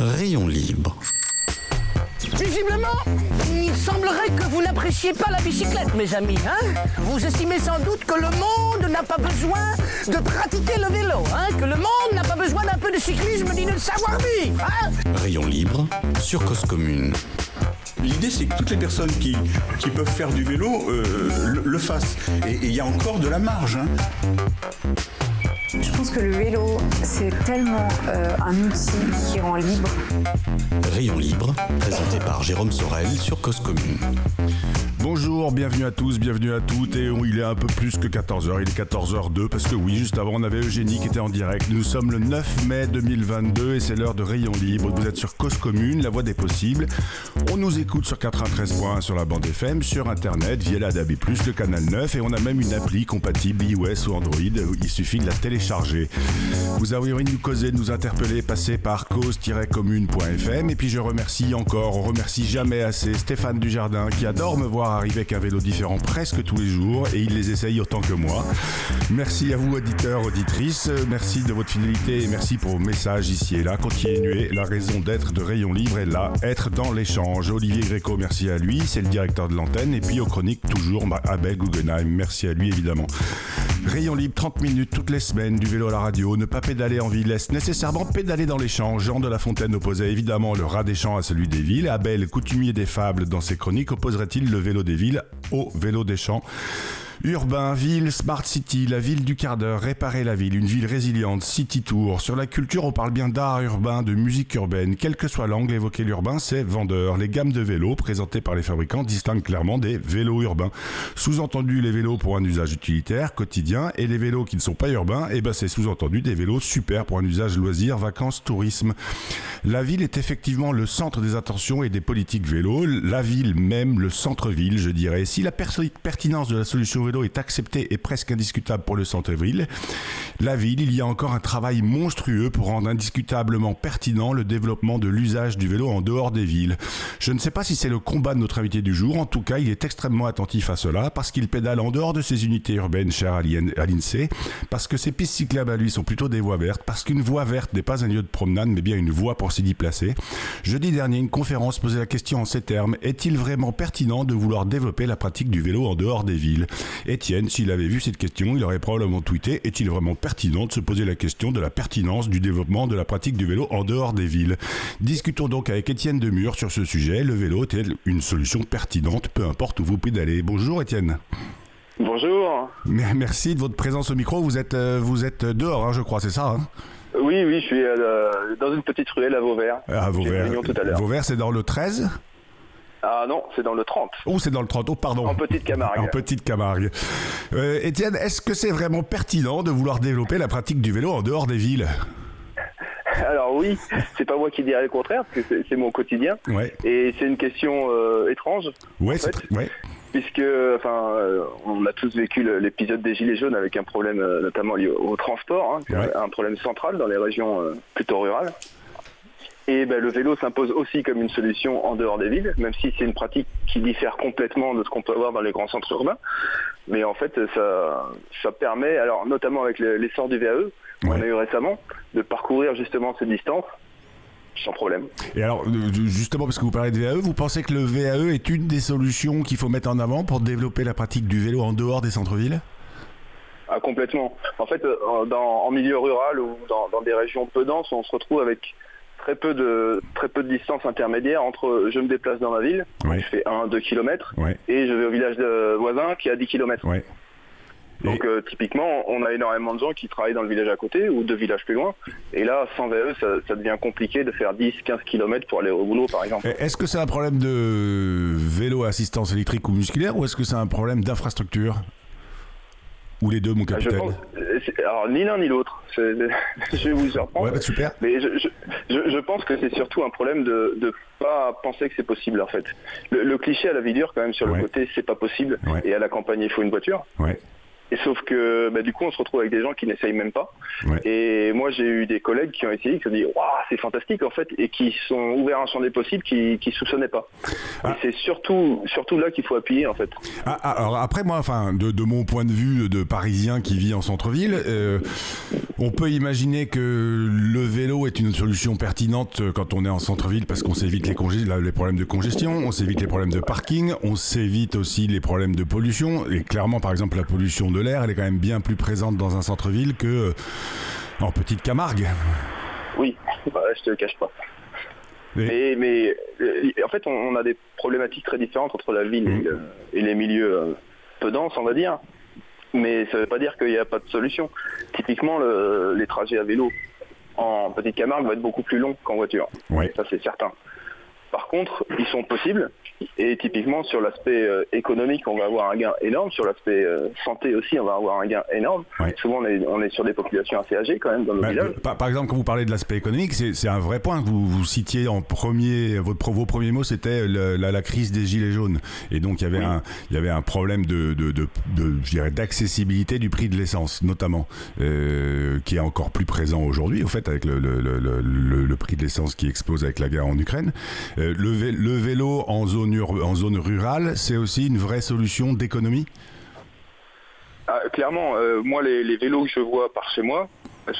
Rayon libre. Visiblement, il semblerait que vous n'appréciez pas la bicyclette, mes amis. Hein vous estimez sans doute que le monde n'a pas besoin de pratiquer le vélo, hein que le monde n'a pas besoin d'un peu de cyclisme ni de savoir-vivre. Hein Rayon libre sur cause commune. L'idée, c'est que toutes les personnes qui, qui peuvent faire du vélo euh, le, le fassent. Et il y a encore de la marge. hein. Je pense que le vélo, c'est tellement euh, un outil qui rend libre. Rayon libre, présenté par Jérôme Sorel sur cause commune. Bonjour, bienvenue à tous, bienvenue à toutes. Et il est un peu plus que 14h, il est 14h02 parce que oui, juste avant on avait Eugénie qui était en direct. Nous sommes le 9 mai 2022 et c'est l'heure de Rayon Libre. Vous êtes sur Cause Commune, la voix des possibles. On nous écoute sur 93.1 sur la bande FM, sur internet, via la DAB+, le canal 9 et on a même une appli compatible iOS ou Android. Il suffit de la télécharger. Vous avez envie de nous causer, de nous interpeller, passez par cause-commune.fm et puis je remercie encore, on remercie jamais assez Stéphane Dujardin qui adore me voir arriver avec un vélo différent presque tous les jours et il les essaye autant que moi. Merci à vous auditeurs, auditrices, merci de votre fidélité et merci pour vos messages ici et là. Continuez, la raison d'être de Rayon Libre est là, être dans l'échange. Olivier Gréco, merci à lui, c'est le directeur de l'antenne et puis aux chroniques toujours bah, Abel Guggenheim, merci à lui évidemment. Rayon Libre, 30 minutes toutes les semaines, du vélo à la radio, ne pas pédaler en ville, laisse nécessairement pédaler dans champs? Jean de La Fontaine opposait évidemment le rat des champs à celui des villes. Abel, coutumier des fables dans ses chroniques, opposerait-il le vélo des villes au vélo des champs Urbain, ville, smart city, la ville du quart d'heure, réparer la ville, une ville résiliente, city tour. Sur la culture, on parle bien d'art urbain, de musique urbaine. Quel que soit l'angle évoqué l'urbain, c'est vendeur. Les gammes de vélos présentées par les fabricants distinguent clairement des vélos urbains. Sous-entendu, les vélos pour un usage utilitaire, quotidien, et les vélos qui ne sont pas urbains, et ben c'est sous-entendu des vélos super pour un usage loisir, vacances, tourisme. La ville est effectivement le centre des attentions et des politiques vélo. La ville même, le centre-ville, je dirais. Si la pertinence de la solution est acceptée et presque indiscutable pour le centre-ville, la ville, il y a encore un travail monstrueux pour rendre indiscutablement pertinent le développement de l'usage du vélo en dehors des villes. Je ne sais pas si c'est le combat de notre invité du jour, en tout cas, il est extrêmement attentif à cela parce qu'il pédale en dehors de ses unités urbaines chères à l'INSEE, parce que ses pistes cyclables à lui sont plutôt des voies vertes, parce qu'une voie verte n'est pas un lieu de promenade mais bien une voie pour s'y déplacer. Jeudi dernier, une conférence posait la question en ces termes est-il vraiment pertinent de vouloir développer la pratique du vélo en dehors des villes? Étienne, s'il avait vu cette question, il aurait probablement tweeté est-il vraiment pertinent de se poser la question de la pertinence du développement de la pratique du vélo en dehors des villes Discutons donc avec Étienne Demur sur ce sujet. Le vélo est-il une solution pertinente, peu importe où vous pédalez Bonjour Étienne. Bonjour. Mer- Merci de votre présence au micro. Vous êtes, euh, vous êtes dehors, hein, je crois, c'est ça hein Oui, oui, je suis euh, dans une petite ruelle à Vauvert. Ah, une Vauvert. tout à l'heure. Vauvert, c'est dans le 13 Ah non, c'est dans le 30. Oh, c'est dans le 30. Oh, pardon. En Petite Camargue. En petite Camargue. Euh, Étienne, est-ce que c'est vraiment pertinent de vouloir développer la pratique du vélo en dehors des villes? Alors oui, c'est pas moi qui dirais le contraire, parce que c'est- mon quotidien. Ouais. Et c'est une question euh, étrange, Ouais, En c'est fait, ouais. puisque enfin, euh, on a tous vécu l'épisode des Gilets jaunes avec un problème euh, notamment lié au, au transport, hein, Ouais. un, problème central dans les régions plutôt rurales. Et ben, le vélo s'impose aussi comme une solution en dehors des villes, même si c'est une pratique qui diffère complètement de ce qu'on peut avoir dans les grands centres urbains. Mais en fait, ça, ça permet, alors notamment avec le- l'essor du VAE qu'on Ouais. a eu récemment, de parcourir justement ces distances sans problème. Et alors, euh, justement, parce que vous parlez de VAE, vous pensez que le VAE est une des solutions qu'il faut mettre en avant pour développer la pratique du vélo en dehors des centres-villes? Ah, complètement. En fait, euh, dans- en milieu rural ou dans, dans des régions peu denses, on se retrouve avec très peu de très peu de distance intermédiaire entre je me déplace dans ma ville, Ouais. je fais 1-2 km, Ouais, et je vais au village de voisin qui a 10 km. ouais. Donc euh, typiquement, on a énormément de gens qui travaillent dans le village à côté ou deux villages plus loin. Et là, sans VE, ça, ça devient compliqué de faire 10-15 km pour aller au boulot, par exemple. Est-ce que c'est un problème de vélo à assistance électrique ou musculaire ou est-ce que c'est un problème d'infrastructure? Ou les deux, mon je capitaine pense, alors ni l'un ni l'autre. Je vais vous surprendre. Ouais, bah, super. Mais je, je, je- je pense que c'est surtout un problème de ne pas penser que c'est possible en fait. Le, le cliché à la vie dure quand même sur Ouais. le côté c'est pas possible Ouais. et à la campagne il faut une voiture. Ouais. Et sauf que bah, du coup, on se retrouve avec des gens qui n'essayent même pas. Ouais. Et moi, j'ai eu des collègues qui ont essayé, qui ont dit Waouh, c'est fantastique en fait, et qui sont ouverts un champ des possibles qui ne soupçonnaient pas. Ah. Et c'est surtout, surtout là qu'il faut appuyer en fait. Ah, ah, alors après moi, enfin, de, de mon point de vue de Parisien qui vit en centre-ville, euh, on peut imaginer que le vélo est une solution pertinente quand on est en centre-ville parce qu'on s'évite les, les problèmes de congestion, on s'évite les problèmes de parking, on s'évite aussi les problèmes de pollution. Et clairement, par exemple, la pollution de l'air, elle est quand même bien plus présente dans un centre-ville que euh, en petite Camargue. Oui, bah, je te le cache pas. Mais, mais euh, en fait, on, a des problématiques très différentes entre la ville et, et les milieux euh, peu denses, on va dire. Mais ça ne veut pas dire qu'il n'y a pas de solution. Typiquement, le- les trajets à vélo en petite Camargue vont être beaucoup plus longs qu'en voiture. Ouais. Ça, c'est certain. Par contre, ils sont possibles. Et typiquement, sur l'aspect euh, économique, on va avoir un gain énorme. Sur l'aspect euh, santé aussi, on va avoir un gain énorme. Ouais. Souvent, on est, on est sur des populations assez âgées quand même dans nos Bah, villages. par, par exemple, quand vous parlez de l'aspect économique, c'est un vrai point. Vous, vous citiez en premier, votre, vos premiers mots, c'était la, la crise des gilets jaunes. Et donc, il y avait, un, il y avait un problème de, de, de, de- je dirais, d'accessibilité du prix de l'essence, notamment, euh, qui est encore plus présent aujourd'hui, au fait, avec le, le, le, le- le prix de l'essence qui explose avec la guerre en Ukraine. Euh, le, vé- le vélo en zone, en zone rurale, c'est aussi une vraie solution d'économie? Ah, clairement, euh, moi, les, les vélos que je vois par chez moi,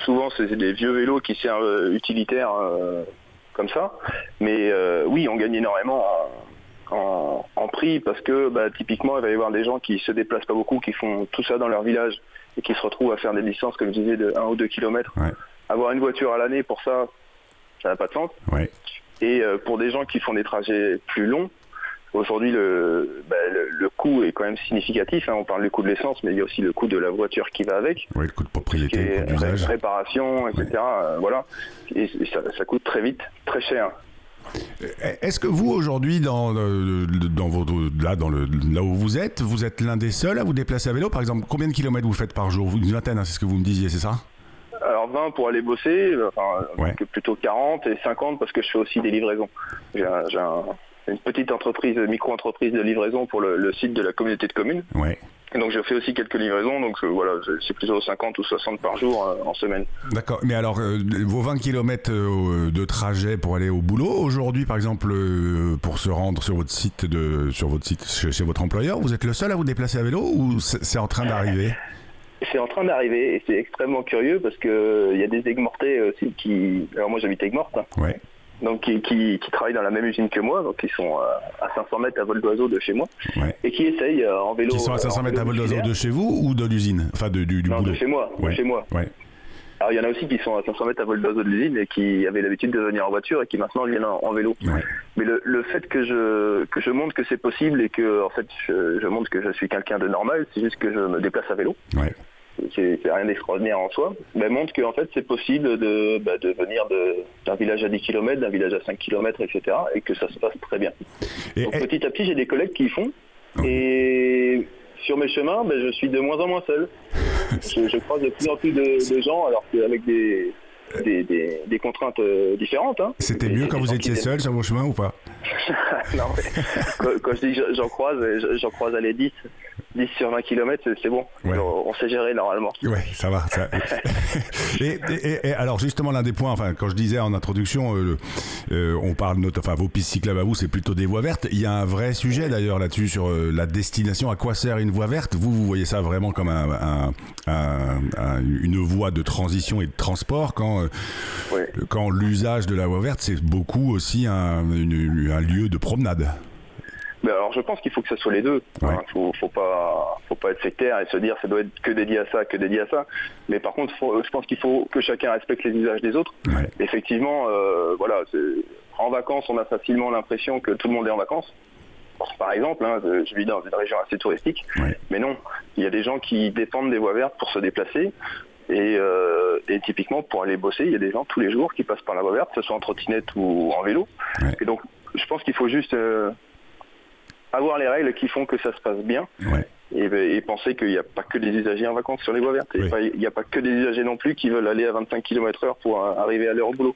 souvent, c'est des vieux vélos qui servent euh, utilitaires comme ça. Mais oui, on gagne énormément en, en- prix parce que bah, typiquement, il va y avoir des gens qui se déplacent pas beaucoup, qui font tout ça dans leur village et qui se retrouvent à faire des distances, comme je disais, de 1 ou 2 kilomètres. Ouais. Avoir une voiture à l'année pour ça, ça n'a pas de sens. Ouais. Et euh, pour des gens qui font des trajets plus longs, aujourd'hui le, bah, le, le coût est quand même significatif. hein. On parle du coût de l'essence, mais il y a aussi le coût de la voiture qui va avec, Ouais, le coût de propriété, le coût d'usage. réparation, etc. euh, voilà. Et, et ça, ça coûte très vite, très cher. Est-ce que vous aujourd'hui, dans, euh, dans votre, là, dans le, là où vous êtes, vous êtes l'un des seuls à vous déplacer à vélo? Par exemple, combien de kilomètres vous faites par jour? Une vingtaine, hein, c'est ce que vous me disiez, c'est ça? Alors 20 pour aller bosser, enfin Ouais. que plutôt 40 et 50 parce que je fais aussi des livraisons. J'ai un- j'ai un- une petite entreprise, micro-entreprise de livraison pour le, le site de la communauté de communes. Ouais. Et donc je fais aussi quelques livraisons, donc euh, voilà, c'est- plutôt 50 ou 60 par jour euh, en semaine. D'accord. Mais alors, euh, vos 20 km de trajet pour aller au boulot, aujourd'hui, par exemple, euh, pour se rendre sur votre site, de, sur votre site chez, chez votre employeur, vous êtes le seul à vous déplacer à vélo ou c'est en train d'arriver? C'est en train d'arriver et c'est extrêmement curieux parce que il y a des aigues-mortais aussi qui. Alors moi j'habite Aigues-Mortes, hein, Ouais. donc qui, qui, qui travaillent dans la même usine que moi, donc ils sont euh, à 500 mètres à vol d'oiseau de chez moi Ouais. et qui essayent euh, en vélo. Qui sont à euh, 500 en mètres à vol d'oiseau de chez vous ou de l'usine? Enfin, de- du, du Non, boulot de chez moi, de chez moi. Ouais. Alors il y en a aussi qui sont à 500 mètres à vol d'oiseau de l'usine et qui avaient l'habitude de venir en voiture et qui maintenant viennent en, en vélo. Ouais. Mais le, le fait que je que je montre que c'est possible et que en fait je, je montre que je suis quelqu'un de normal, c'est juste que je me déplace à vélo. Ouais. C'est rien d'extraordinaire en soi, mais montre qu'en fait c'est possible de, bah, de venir de- d'un village à 10 km, d'un village à 5 km, etc. et que ça se passe très bien. Et, Donc et- petit à petit j'ai des collègues qui y font et sur mes chemins ben, je suis de moins en moins seul. je, je croise de plus en plus de, de gens alors qu'avec des, des, des- des contraintes euh, différentes. hein. c'était mieux quand vous étiez seul sur vos chemins ou pas? non, mais quand, quand je dis j'en croise, j'en croise à les 10, 10 sur 20 km, c'est bon. Ouais. On, on sait gérer normalement. Ouais, ça va. ça- et, et- et alors justement l'un des points, enfin quand je disais en introduction, euh, euh, on parle enfin vos pistes cyclables à vous, c'est plutôt des voies vertes. Il y a un vrai sujet d'ailleurs là-dessus sur euh, la destination. À quoi sert une voie verte? Vous, vous voyez ça vraiment comme un, un- un- un- une voie de transition et de transport quand Ouais. quand l'usage de la voie verte c'est beaucoup aussi un, une- un lieu de promenade. Ben alors je pense qu'il faut que ça soit les deux. Ouais. Hein, faut, faut pas, faut pas être sectaire et se dire ça doit être que dédié à ça, que dédié à ça. Mais par contre, faut- je pense qu'il faut que chacun respecte les usages des autres. Ouais. Effectivement, euh, voilà, en vacances, on a facilement l'impression que tout le monde est en vacances. Par exemple, hein, je vis dans une région assez touristique, Ouais. mais non, il y a des gens qui dépendent des voies vertes pour se déplacer. Et, euh, et typiquement, pour aller bosser, il y a des gens tous les jours qui passent par la voie verte, que ce soit en trottinette ou en vélo. Ouais. Et donc, je pense qu'il faut juste euh, avoir les règles qui font que ça se passe bien. Ouais. et, et penser qu'il n'y a pas que des usagers en vacances sur les voies vertes. Oui. Il n'y a pas que des usagers non plus qui veulent aller à 25 km heure pour euh, arriver à l'heure au boulot.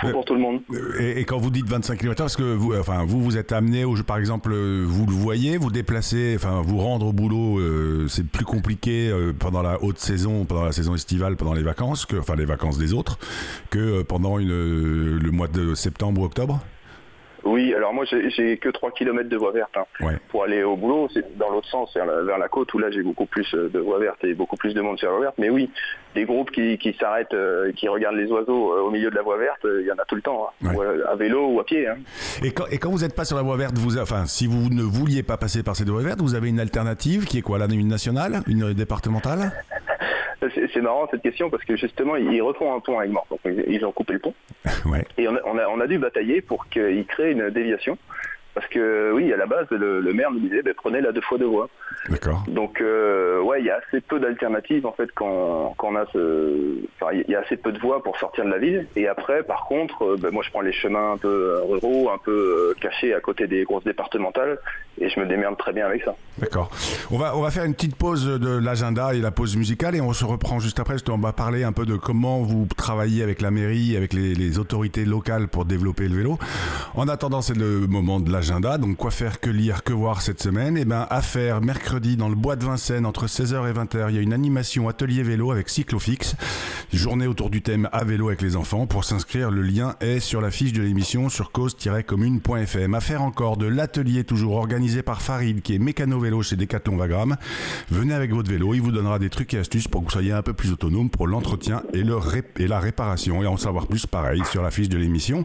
Faut pour tout le monde. Euh, Et, et quand vous dites 25 km, parce que vous, enfin, vous, vous êtes amené, au, par exemple, euh, vous le voyez, vous déplacez, enfin, vous rendre au boulot, euh, c'est plus compliqué euh, pendant la haute saison, pendant la saison estivale, pendant les vacances, que, enfin, les vacances des autres, que euh, pendant une, euh, le mois de septembre ou octobre? Oui, alors moi j'ai que 3 km de voie verte hein, Ouais. pour aller au boulot. C'est dans l'autre sens, vers la, vers la côte où là j'ai beaucoup plus euh, de voies vertes et beaucoup plus de monde sur la voie verte. Mais oui, des groupes qui, qui s'arrêtent, euh, qui regardent les oiseaux euh, au milieu de la voie verte, euh, il y en a tout le temps, hein. Ouais. Ou à, à vélo ou à pied. hein. Et quand, et quand vous n'êtes pas sur la voie verte, vous, enfin, si vous ne vouliez pas passer par cette voie verte, vous avez une alternative qui est quoi là, une nationale, une départementale? C'est c'est marrant cette question parce que justement ils refont un pont avec mort. Donc ils ils ont coupé le pont. Ouais. Et on a, on a, on a dû batailler pour qu'ils créent une déviation. Parce que oui, à la base, le, le maire nous disait, ben, prenez la deux fois deux voies. D'accord. Donc euh, ouais, il y a assez peu d'alternatives en fait quand, quand on a ce, enfin il y a assez peu de voies pour sortir de la ville. Et après, par contre, euh, ben, moi je prends les chemins un peu euh, ruraux, un peu cachés à côté des grosses départementales, et je me démerde très bien avec ça. D'accord. On va, on va faire une petite pause de l'agenda et la pause musicale et on se reprend juste après. qu'on va parler un peu de comment vous travaillez avec la mairie, avec les, les autorités locales pour développer le vélo. En attendant, c'est le moment de l'agenda. Donc, quoi faire, que lire, que voir cette semaine? Eh bien, à faire mercredi dans le bois de Vincennes entre 16h et 20h. Il y a une animation atelier vélo avec Cyclofix. Journée autour du thème à vélo avec les enfants. Pour s'inscrire, le lien est sur la fiche de l'émission sur cause-commune.fm. À faire encore de l'atelier toujours organisé par Farid qui est mécano vélo chez Decathlon Vagram. Venez avec votre vélo, il vous donnera des trucs et astuces pour que vous soyez un peu plus autonome pour l'entretien et la réparation. Et en savoir plus, pareil, sur la fiche de l'émission.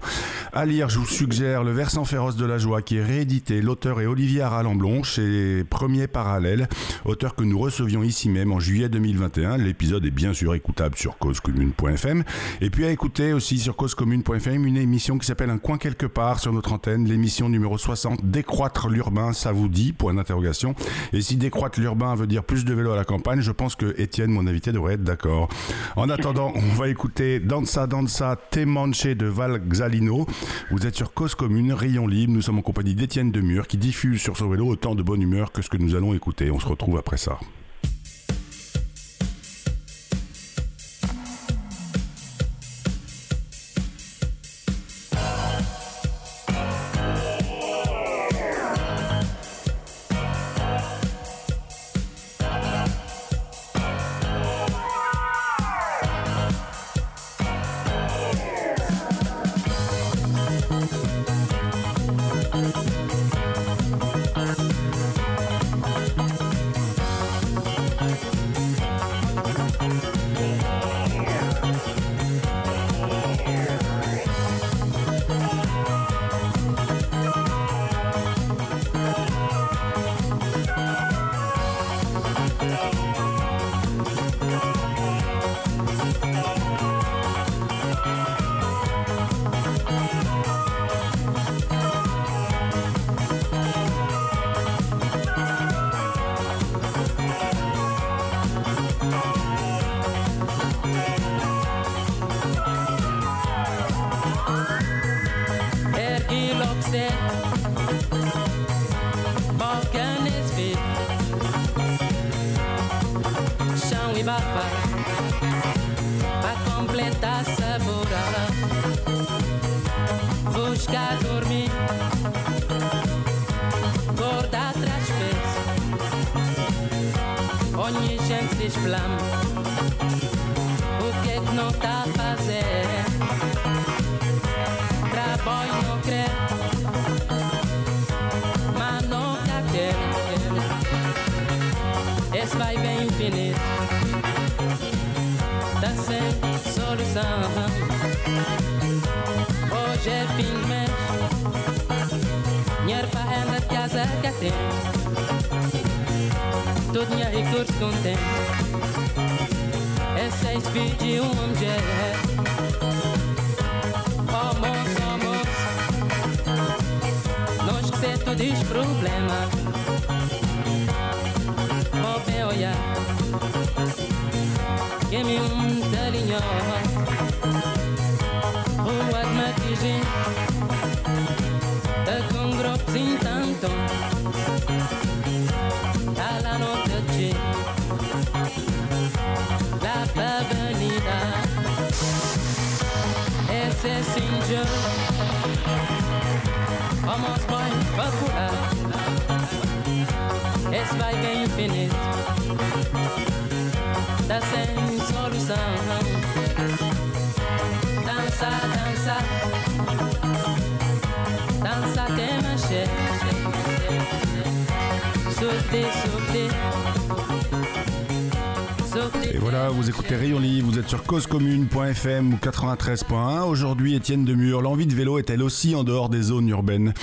À lire, je vous suggère Le Versant féroce de la joie qui est réédité. L'auteur est Olivier Aralamblon chez Premier Parallèle, auteur que nous recevions ici même en juillet 2021. L'épisode est bien sûr écoutable sur causecommune.fm. Et puis à écouter aussi sur causecommune.fm une émission qui s'appelle Un coin quelque part sur notre antenne, l'émission numéro 60, Décroître l'urbain, ça vous dit Point d'interrogation. Et si décroître l'urbain veut dire plus de vélo à la campagne, je pense que Étienne, mon invité, devrait être d'accord. En attendant, on va écouter Danza Danza Te Manche de Val Xalino. Vous êtes sur Cause Commune, Rayon Libre. Nous sommes en compagnie d'Étienne Demur qui diffuse sur son vélo autant de bonne humeur que ce que nous allons écouter. On se retrouve après ça. O que é que não tá a fazer Trabalho não crê Mas nunca quer Esse vai bem infinito Tá sem solução Hoje é fim de mês Dinheiro pra renda de casa que tem tot një hikur s'konten E se i s'figji unë më gjerë O mos, o mos Nosh këse të dish problema O beoja Kemi unë të linjohë Et voilà, vous écoutez Rayon Libre, vous êtes sur causecommune.fm ou 93.1. Aujourd'hui, Étienne Demure, l'envie de vélo est-elle aussi en dehors des zones urbaines?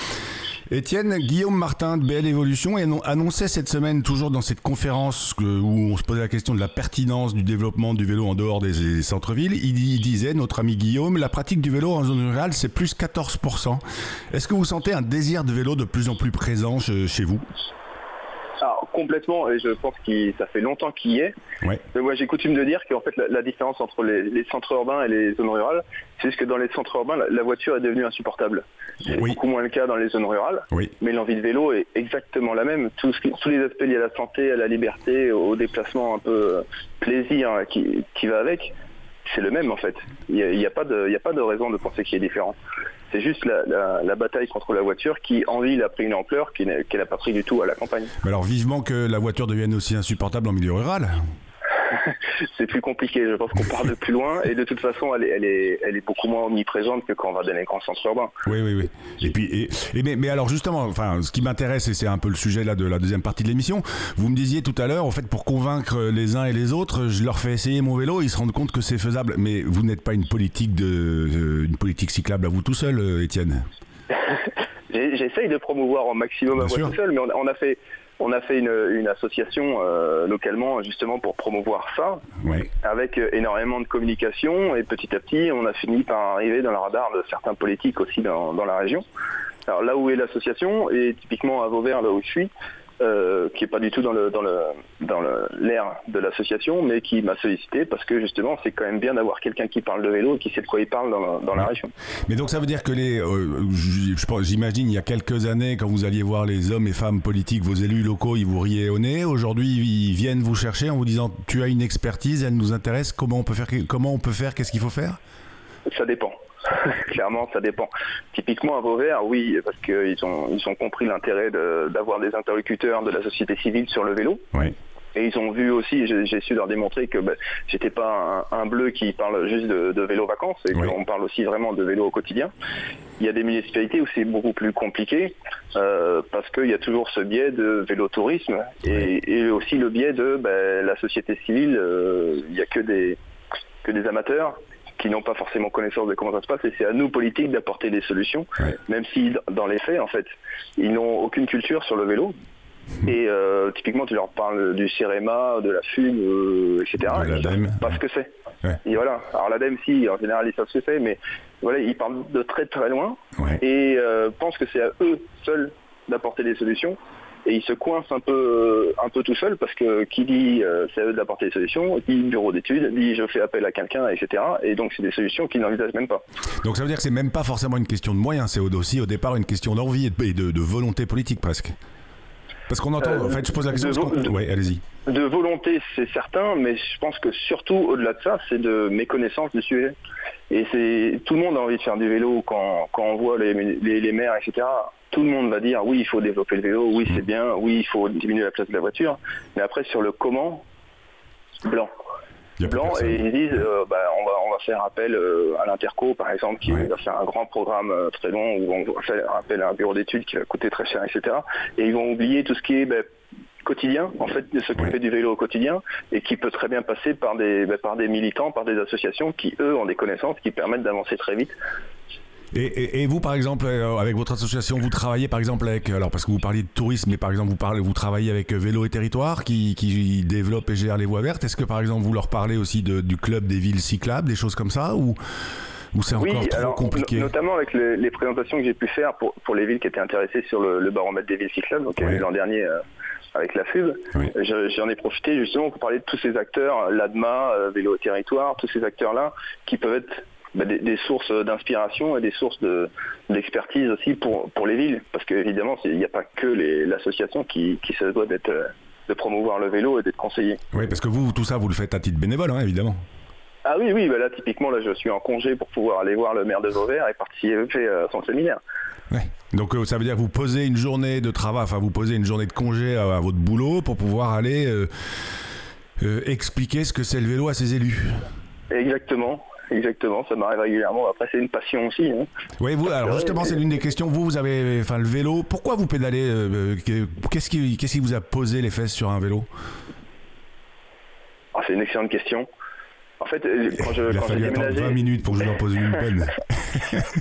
Étienne, Guillaume Martin de BL Evolution annonçait cette semaine, toujours dans cette conférence où on se posait la question de la pertinence du développement du vélo en dehors des centres-villes, il disait, notre ami Guillaume, la pratique du vélo en zone rurale, c'est plus 14%. Est-ce que vous sentez un désir de vélo de plus en plus présent chez vous? Alors, complètement, et je pense que ça fait longtemps qu'il y est. Ouais. Mais moi, j'ai coutume de dire qu'en fait, la, la, différence entre les, les, centres urbains et les zones rurales, c'est juste que dans les centres urbains, la, la voiture est devenue insupportable. C'est Oui. beaucoup moins le cas dans les zones rurales. Oui. Mais l'envie de vélo est exactement la même. Tout ce qui- tous les aspects liés à la santé, à la liberté, au déplacement un peu euh, plaisir hein, qui, qui va avec, c'est le même en fait. Il n'y a, il y a pas de il y a pas de raison de penser qu'il est différent. C'est juste la, bataille contre la voiture qui, en ville, a pris une ampleur qu'elle n'a pas pris du tout à la campagne. Alors vivement que la voiture devienne aussi insupportable en milieu rural. c'est plus compliqué. Je pense qu'on part de plus loin et de toute façon, elle est, elle est, elle est beaucoup moins omniprésente que quand on va dans les grands centres urbains. Oui, oui, oui. Et puis, et, et mais, mais alors justement, enfin, ce qui m'intéresse et c'est un peu le sujet là de la deuxième partie de l'émission. Vous me disiez tout à l'heure, en fait, pour convaincre les uns et les autres, je leur fais essayer mon vélo, ils se rendent compte que c'est faisable. Mais vous n'êtes pas une politique de, euh, une politique cyclable à vous tout seul, euh, Étienne? J'essaye de promouvoir au maximum Bien à moi sûr. tout seul, mais on a fait, on a fait une, une association euh, localement justement pour promouvoir ça, Ouais. avec euh, énormément de communication et petit à petit, on a fini par arriver dans le radar de certains politiques aussi dans, dans la région. Alors là où est l'association, et typiquement à Vauvert, là où je suis, euh, qui est pas du tout dans le dans le dans l'air de l'association, mais qui m'a sollicité parce que justement c'est quand même bien d'avoir quelqu'un qui parle de vélo et qui sait de quoi il parle dans, la- dans la Ouais. région. Mais donc ça veut dire que les, euh, j'imagine il y a quelques années quand vous alliez voir les hommes et femmes politiques, vos élus locaux, ils vous riaient au nez. Aujourd'hui, ils viennent vous chercher en vous disant tu as une expertise, elle nous intéresse. Comment on peut faire Comment on peut faire? Qu'est-ce qu'il faut faire? Ça dépend. Clairement, ça dépend. Typiquement à Vauvert, oui, parce qu'ils ont, ils ont compris l'intérêt de- d'avoir des interlocuteurs de la société civile sur le vélo. Oui. Et ils ont vu aussi, j'ai su leur démontrer que ben, j'étais pas un, un bleu qui parle juste de, de vélo vacances, et Oui. qu'on parle aussi vraiment de vélo au quotidien. Il y a des municipalités où c'est beaucoup plus compliqué, euh, parce qu'il y a toujours ce biais de vélo-tourisme, et, et aussi le biais de ben, la société civile, euh, il n'y a que des, que des amateurs qui n'ont pas forcément connaissance de comment ça se passe, et c'est à nous, politiques, d'apporter des solutions, Ouais. même si, dans les faits, en fait, ils n'ont aucune culture sur le vélo, et euh, typiquement, tu leur parles du CEREMA, de la fume, euh, etc. Ils savent pas ce que c'est. Ouais. Et voilà. Alors l'ADEME, si, en général, ils savent ce que c'est, mais voilà, ils parlent de très très loin et euh, pensent que c'est à eux seuls d'apporter des solutions. Et ils se coincent un peu, euh, un peu tout seuls parce que qui dit euh, c'est à eux d'apporter des solutions, dit bureau d'études, dit je fais appel à quelqu'un, etc. Et donc c'est des solutions qu'ils n'envisagent même pas. Donc ça veut dire que c'est même pas forcément une question de moyens, c'est au- aussi au départ une question d'envie et de, et de- de volonté politique presque. Parce qu'on entend, Euh, en fait, je pose la question. de de- Ouais, allez-y. De volonté, c'est certain, mais je pense que surtout au-delà de ça, c'est de méconnaissance du sujet. Et c'est tout le monde a envie de faire du vélo quand, quand on voit les, les, les maires, etc. Tout le monde va dire oui, il faut développer le vélo, oui, c'est bien, oui, il faut diminuer la place de la voiture. Mais après, sur le comment, blanc. Blanc, et ils disent euh, bah, on, va, on va faire appel euh, à l'Interco, par exemple, qui Ouais. va faire un grand programme euh, très long, où on va faire appel à un bureau d'études qui va coûter très cher, etc. Et ils vont oublier tout ce qui est bah, quotidien, en fait, de s'occuper Ouais. du vélo au quotidien, et qui peut très bien passer par des, bah, par des militants, par des associations qui, eux, ont des connaissances qui permettent d'avancer très vite. Et, et- et vous, par exemple, euh, avec votre association, vous travaillez par exemple avec, alors parce que vous parliez de tourisme, mais par exemple, vous, parlez, vous travaillez avec euh, Vélo et Territoire qui, qui développe et gère les voies vertes. Est-ce que par exemple, vous leur parlez aussi de- du club des villes cyclables, des choses comme ça, ou, ou c'est Oui, encore trop alors, compliqué no- notamment avec les, les présentations que j'ai pu faire pour, pour les villes qui étaient intéressées sur le, le baromètre des villes cyclables, donc Oui. l'an dernier euh, avec la FUB. Oui. J'en ai profité justement pour parler de tous ces acteurs, l'ADMA, euh, Vélo au territoire, tous ces acteurs-là qui peuvent être bah, des, des sources d'inspiration et des sources de- d'expertise aussi pour, pour les villes. Parce qu'évidemment, il n'y a pas que l'association qui, qui se doit d'être euh, de promouvoir le vélo et d'être conseillé. Oui, parce que vous, tout ça, vous le faites à titre bénévole, hein, évidemment. Ah oui, oui, bah là typiquement, là je suis en congé pour pouvoir aller voir le maire de Vauvert et participer à son séminaire. Ouais. Donc euh, ça veut dire que vous posez une journée de travail, enfin vous posez une journée de congé à, à votre boulot pour pouvoir aller euh, euh, expliquer ce que c'est le vélo à ses élus. Exactement, exactement, ça m'arrive régulièrement. Après, c'est une passion aussi. hein. Oui, vous, alors justement, c'est l'une des questions. Vous, vous avez, enfin, le vélo. Pourquoi vous pédalez euh, euh, Qu'est-ce qui, qu'est-ce qui vous a posé les fesses sur un vélo? Ah, c'est une excellente question. En fait, euh, quand je Il a quand fallu attendre déménagé... 20 minutes pour que je en pose une bonne.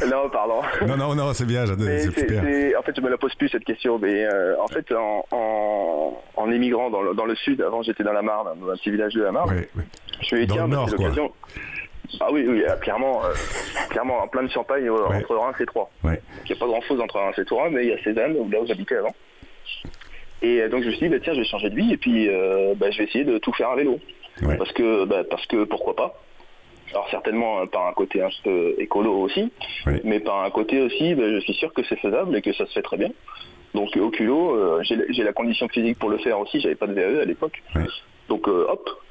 Non, pardon. non, non, non, c'est bien, j'adore, en fait, je me la pose plus cette question. Mais euh, en fait, en, en, en émigrant dans le, dans le sud, avant j'étais dans la Marne, dans un petit village de la Marne, Ouais, ouais. je me suis dit, Dans tiens, bah, nord, c'est l'occasion. Ah oui, oui, euh, clairement, euh, clairement, en plein de Champagne, euh, Ouais. entre Reims et Troyes. Ouais. Il n'y a pas grand-chose entre Reims et Troyes, mais il y a Cézanne, où- là où j'habitais avant. Et euh, donc je me suis dit, bah, tiens, je vais changer de vie et puis bah, je vais essayer de tout faire à vélo. Ouais. Parce que, bah, parce que pourquoi pas Alors certainement euh, par un côté un peu écolo aussi, mais par un côté aussi, je suis sûr que c'est faisable et que ça se fait très bien. Donc au culot, j'ai la condition physique pour le faire aussi, j'avais pas de VAE à l'époque. Donc euh,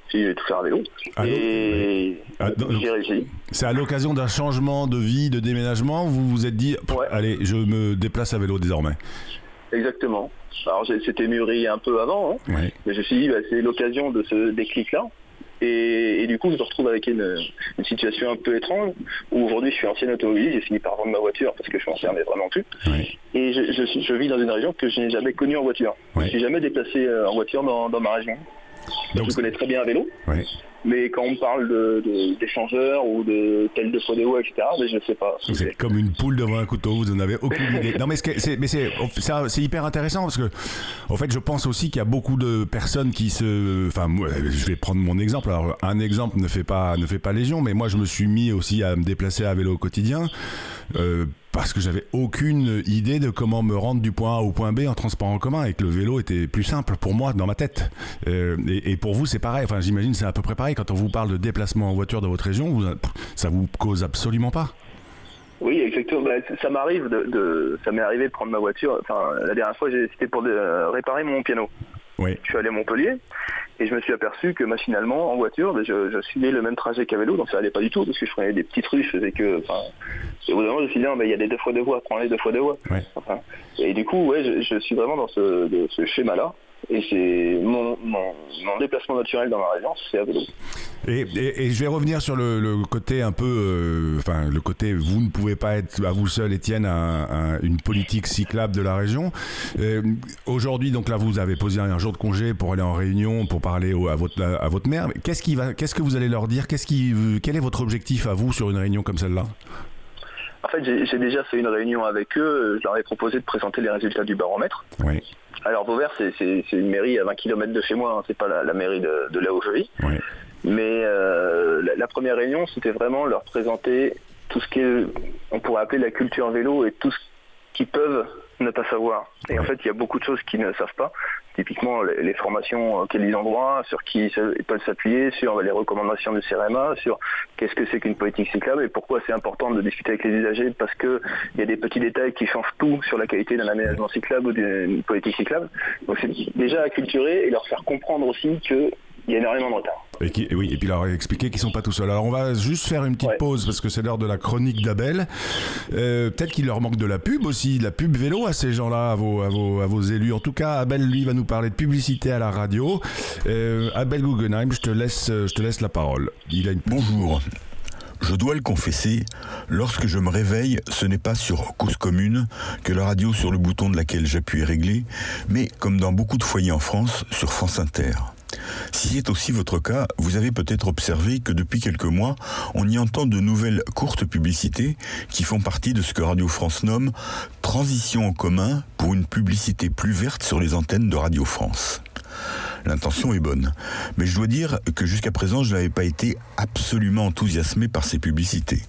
hop, j'ai tout faire à vélo. Et Ah, j'ai réussi. C'est à l'occasion d'un changement de vie, de déménagement, vous vous êtes dit, Ouais. allez, je me déplace à vélo désormais. Exactement. Alors c'était mûri un peu avant, hein, Ouais. mais je me suis dit, bah, c'est l'occasion de ce déclic-là. Et, et du coup, je me retrouve avec une, une situation un peu étrange, où aujourd'hui je suis ancien automobiliste, j'ai fini par vendre ma voiture parce que je suis ancien, mais vraiment plus. Et je, je suis- je vis dans une région que je n'ai jamais connue en voiture. Je ne suis jamais déplacé euh, en voiture dans, dans ma région. Donc, je connais très bien à vélo, ouais. mais quand on me parle de- de- d'échangeurs ou de tel de Fodéo, etc., mais je ne sais pas. Vous êtes comme une poule devant un couteau, vous n'en avez aucune idée. Non mais c'est hyper intéressant parce que en fait je pense aussi qu'il y a beaucoup de personnes qui se enfin moi, je vais prendre mon exemple. Alors un exemple ne fait pas ne fait pas légion mais moi je me suis mis aussi à me déplacer à vélo au quotidien. Euh, parce que j'avais aucune idée de comment me rendre du point A au point B en transport en commun et que le vélo était plus simple pour moi dans ma tête. Euh, et, pour vous, c'est pareil. Enfin, j'imagine c'est à peu près pareil. Quand on vous parle de déplacement en voiture dans votre région, vous, ça vous cause absolument pas. Oui, exactement. Bah, ça m'arrive de, de- ça m'est arrivé de prendre ma voiture. Enfin, la dernière fois, j'ai- c'était pour de- réparer mon piano. Oui. Je suis allé à Montpellier et je me suis aperçu que machinalement, en voiture, bah, je, je suivais le même trajet qu'à vélo, donc ça allait pas du tout parce que je prenais des petites rues, je faisais que, enfin, et au bout d'un moment, je me suis dit, non, mais il y a des deux fois deux voies, prends les deux fois deux voies. Ouais. Enfin, et du coup, ouais, je, je suis vraiment dans ce, de- ce schéma-là. Et c'est mon, déplacement naturel dans ma région, c'est à vélo. Et, je vais revenir sur le, côté un peu, euh, enfin le côté vous ne pouvez pas être à vous seul, Étienne, un- un- une politique cyclable de la région. Euh, Aujourd'hui, donc là, vous avez posé un jour de congé pour aller en réunion, pour parler à votre à votre maire. Qu'est-ce qui va, qu'est-ce que vous allez leur dire? Qu'est-ce qui, quel est votre objectif à vous sur une réunion comme celle-là? En fait, j'ai déjà fait une réunion avec eux, je leur ai proposé de présenter les résultats du baromètre. Oui, Alors Vauvert, c'est une mairie à 20 km de chez moi, hein, c'est pas la, la mairie de, de là où je vis. oui, Mais euh, la, la première réunion, c'était vraiment leur présenter tout ce qu'on pourrait appeler la culture vélo et tout ce qu'ils peuvent ne pas savoir. Et en fait, il y a beaucoup de choses qu'ils ne savent pas. Typiquement, les, les formations auxquelles ils ont droit, sur qui ils peuvent s'appuyer, sur les recommandations du CRMA, sur qu'est-ce que c'est qu'une politique cyclable et pourquoi c'est important de discuter avec les usagers parce que il y a des petits détails qui changent tout sur la qualité d'un aménagement cyclable ou d'une politique cyclable. Donc c'est déjà à culturer et leur faire comprendre aussi qu'il y a énormément de retard. et, qui, et oui, et puis leur expliquer qu'ils sont pas tout seuls. Alors on va juste faire une petite Ouais. pause parce que c'est l'heure de la chronique d'Abel. Euh, Peut-être qu'il leur manque de la pub aussi, de la pub vélo à ces gens-là, à vos, à vos, à vos élus. En tout cas, Abel lui va nous parler de publicité à la radio. Euh, Abel Guggenheim, je te laisse, je te laisse la parole. Il a une Bonjour. Je dois le confesser, lorsque je me réveille, ce n'est pas sur Cause Commune que la radio sur le bouton de laquelle j'appuie est réglée, mais comme dans beaucoup de foyers en France, sur France Inter. Si c'est aussi votre cas, vous avez peut-être observé que depuis quelques mois, on y entend de nouvelles courtes publicités qui font partie de ce que Radio France nomme Transition en commun pour une publicité plus verte sur les antennes de Radio France. L'intention est bonne, mais je dois dire que jusqu'à présent, je n'avais pas été absolument enthousiasmé par ces publicités.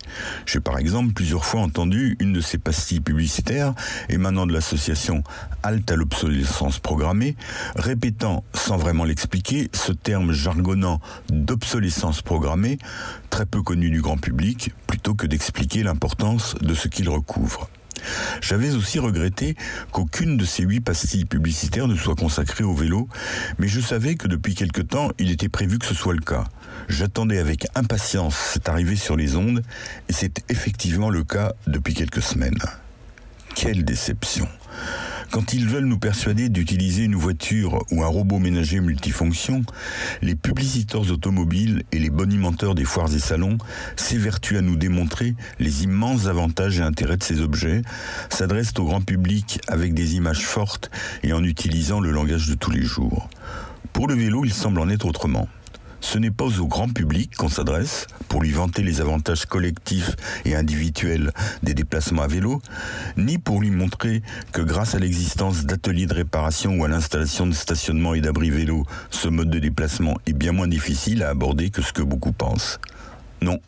J'ai par exemple plusieurs fois entendu une de ces pastilles publicitaires émanant de l'association Halte à l'obsolescence programmée, répétant, sans vraiment l'expliquer, ce terme jargonnant d'obsolescence programmée, très peu connu du grand public, plutôt que d'expliquer l'importance de ce qu'il recouvre. J'avais aussi regretté qu'aucune de ces huit pastilles publicitaires ne soit consacrée au vélo, mais je savais que depuis quelque temps, il était prévu que ce soit le cas. J'attendais avec impatience cette arrivée sur les ondes, et c'est effectivement le cas depuis quelques semaines. quelle déception quand ils veulent nous persuader d'utiliser une voiture ou un robot ménager multifonction, les publiciteurs automobiles et les bonimenteurs des foires et salons s'évertuent à nous démontrer les immenses avantages et intérêts de ces objets, s'adressent au grand public avec des images fortes et en utilisant le langage de tous les jours. Pour le vélo, il semble en être autrement ce n'est pas au grand public qu'on s'adresse pour lui vanter les avantages collectifs et individuels des déplacements à vélo, ni pour lui montrer que grâce à l'existence d'ateliers de réparation ou à l'installation de stationnement et d'abris vélo, ce mode de déplacement est bien moins difficile à aborder que ce que beaucoup pensent. Non.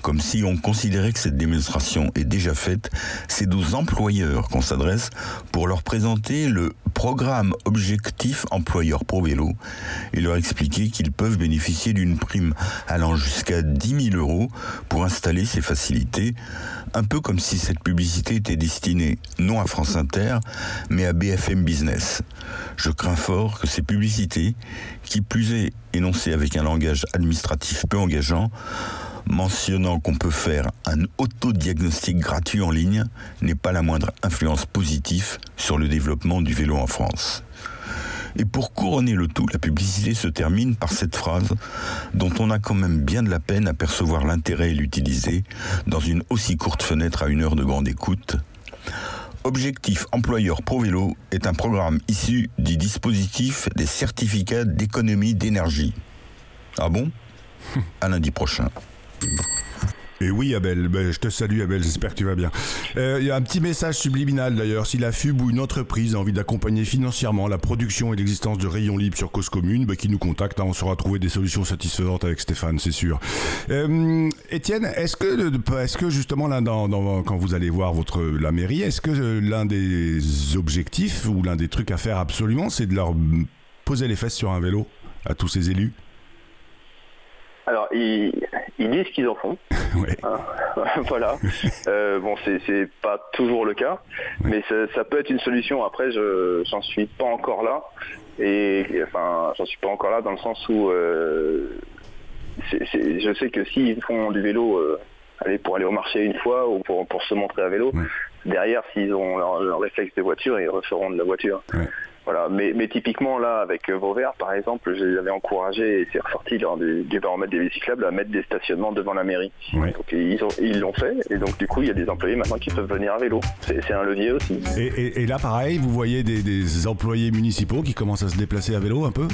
Comme si on considérait que cette démonstration est déjà faite, c'est aux employeurs qu'on s'adresse pour leur présenter le programme objectif employeur pro vélo et leur expliquer qu'ils peuvent bénéficier d'une prime allant jusqu'à 10 000 euros pour installer ces facilités, un peu comme si cette publicité était destinée non à France Inter, mais à BFM Business. Je crains fort que ces publicités, qui plus est énoncées avec un langage administratif peu engageant, mentionnant qu'on peut faire un autodiagnostic gratuit en ligne n'est pas la moindre influence positive sur le développement du vélo en France. Et pour couronner le tout, la publicité se termine par cette phrase dont on a quand même bien de la peine à percevoir l'intérêt et l'utiliser dans une aussi courte fenêtre à une heure de grande écoute. Objectif employeur Pro Vélo est un programme issu du dispositif des certificats d'économie d'énergie. Ah bon? À lundi prochain. Oui, Abel, ben, je te salue, Abel, j'espère que tu vas bien. Euh, il y a un petit message subliminal d'ailleurs. Si la FUB ou une entreprise a envie d'accompagner financièrement la production et l'existence de rayons libres sur Cause Commune, ben, qui nous contacte, hein, on saura trouver des solutions satisfaisantes avec Stéphane, c'est sûr. Euh, Étienne, est-ce que, est que justement, quand vous allez voir la mairie, est-ce que l'un des objectifs ou l'un des trucs à faire absolument, c'est de leur poser les fesses sur un vélo à tous ces élus? Alors, ils, disent qu'ils en font. Hein, voilà. Euh, bon, c'est pas toujours le cas, mais ça, peut être une solution. Après, je j'en suis pas encore là. Et enfin, j'en suis pas encore là dans le sens où euh, je sais que s'ils font du vélo euh, aller pour aller au marché une fois ou pour, pour se montrer à vélo, derrière, s'ils ont leur, réflexe de voiture, ils referont de la voiture. Voilà, mais, mais typiquement là, avec Vauvert, par exemple, je les avais encouragés, et c'est ressorti lors du, du baromètre des bicyclables, à mettre des stationnements devant la mairie. Donc ils l'ont fait, et donc du coup, il y a des employés maintenant qui peuvent venir à vélo. C'est un levier aussi. Et, et, là, pareil, vous voyez des, des employés municipaux qui commencent à se déplacer à vélo un peu?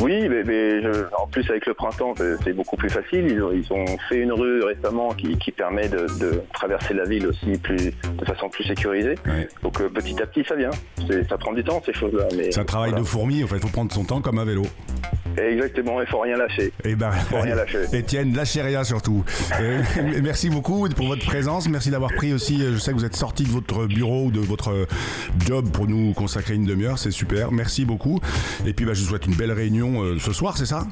Oui, mais, en plus avec le printemps, c'est beaucoup plus facile. Ils ont, fait une rue récemment qui, permet de, traverser la ville aussi plus, de façon plus sécurisée. Donc euh, petit à petit, ça vient. Ça prend du temps ces choses-là. C'est un travail de fourmi. En fait, il faut prendre son temps comme un vélo. Exactement, il faut rien lâcher. Et eh ben, faut rien lâcher. Etienne, lâchez rien surtout. Euh, merci beaucoup pour votre présence. Merci d'avoir pris aussi. Euh, je sais que vous êtes sorti de votre bureau ou de votre job pour nous consacrer une demi-heure. C'est super. Merci beaucoup. Et puis, bah, je vous souhaite une belle réunion euh, ce soir, c'est ça?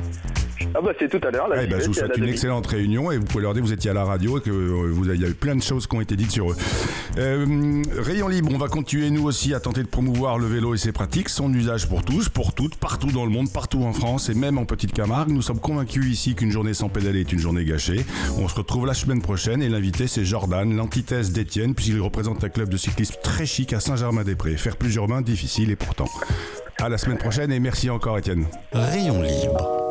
Ah bah c'est tout à l'heure. Eh ben, je vous souhaite une excellente réunion et vous pouvez leur dire que vous étiez à la radio et que euh, vous il y a eu plein de choses qui ont été dites sur eux. Euh, rayon libre, on va continuer nous aussi à tenter de promouvoir le vélo et ses pratiques, son usage pour tous, pour toutes, partout dans le monde, partout en France et même en petite Camargue. Nous sommes convaincus ici qu'une journée sans pédaler est une journée gâchée. On se retrouve la semaine prochaine et l'invité c'est Jordan, l'antithèse d'Étienne puisqu'il représente un club de cyclisme très chic à Saint-Germain-des-Prés. Faire plusieurs mains difficile et pourtant. À la semaine prochaine et merci encore Étienne. Rayon libre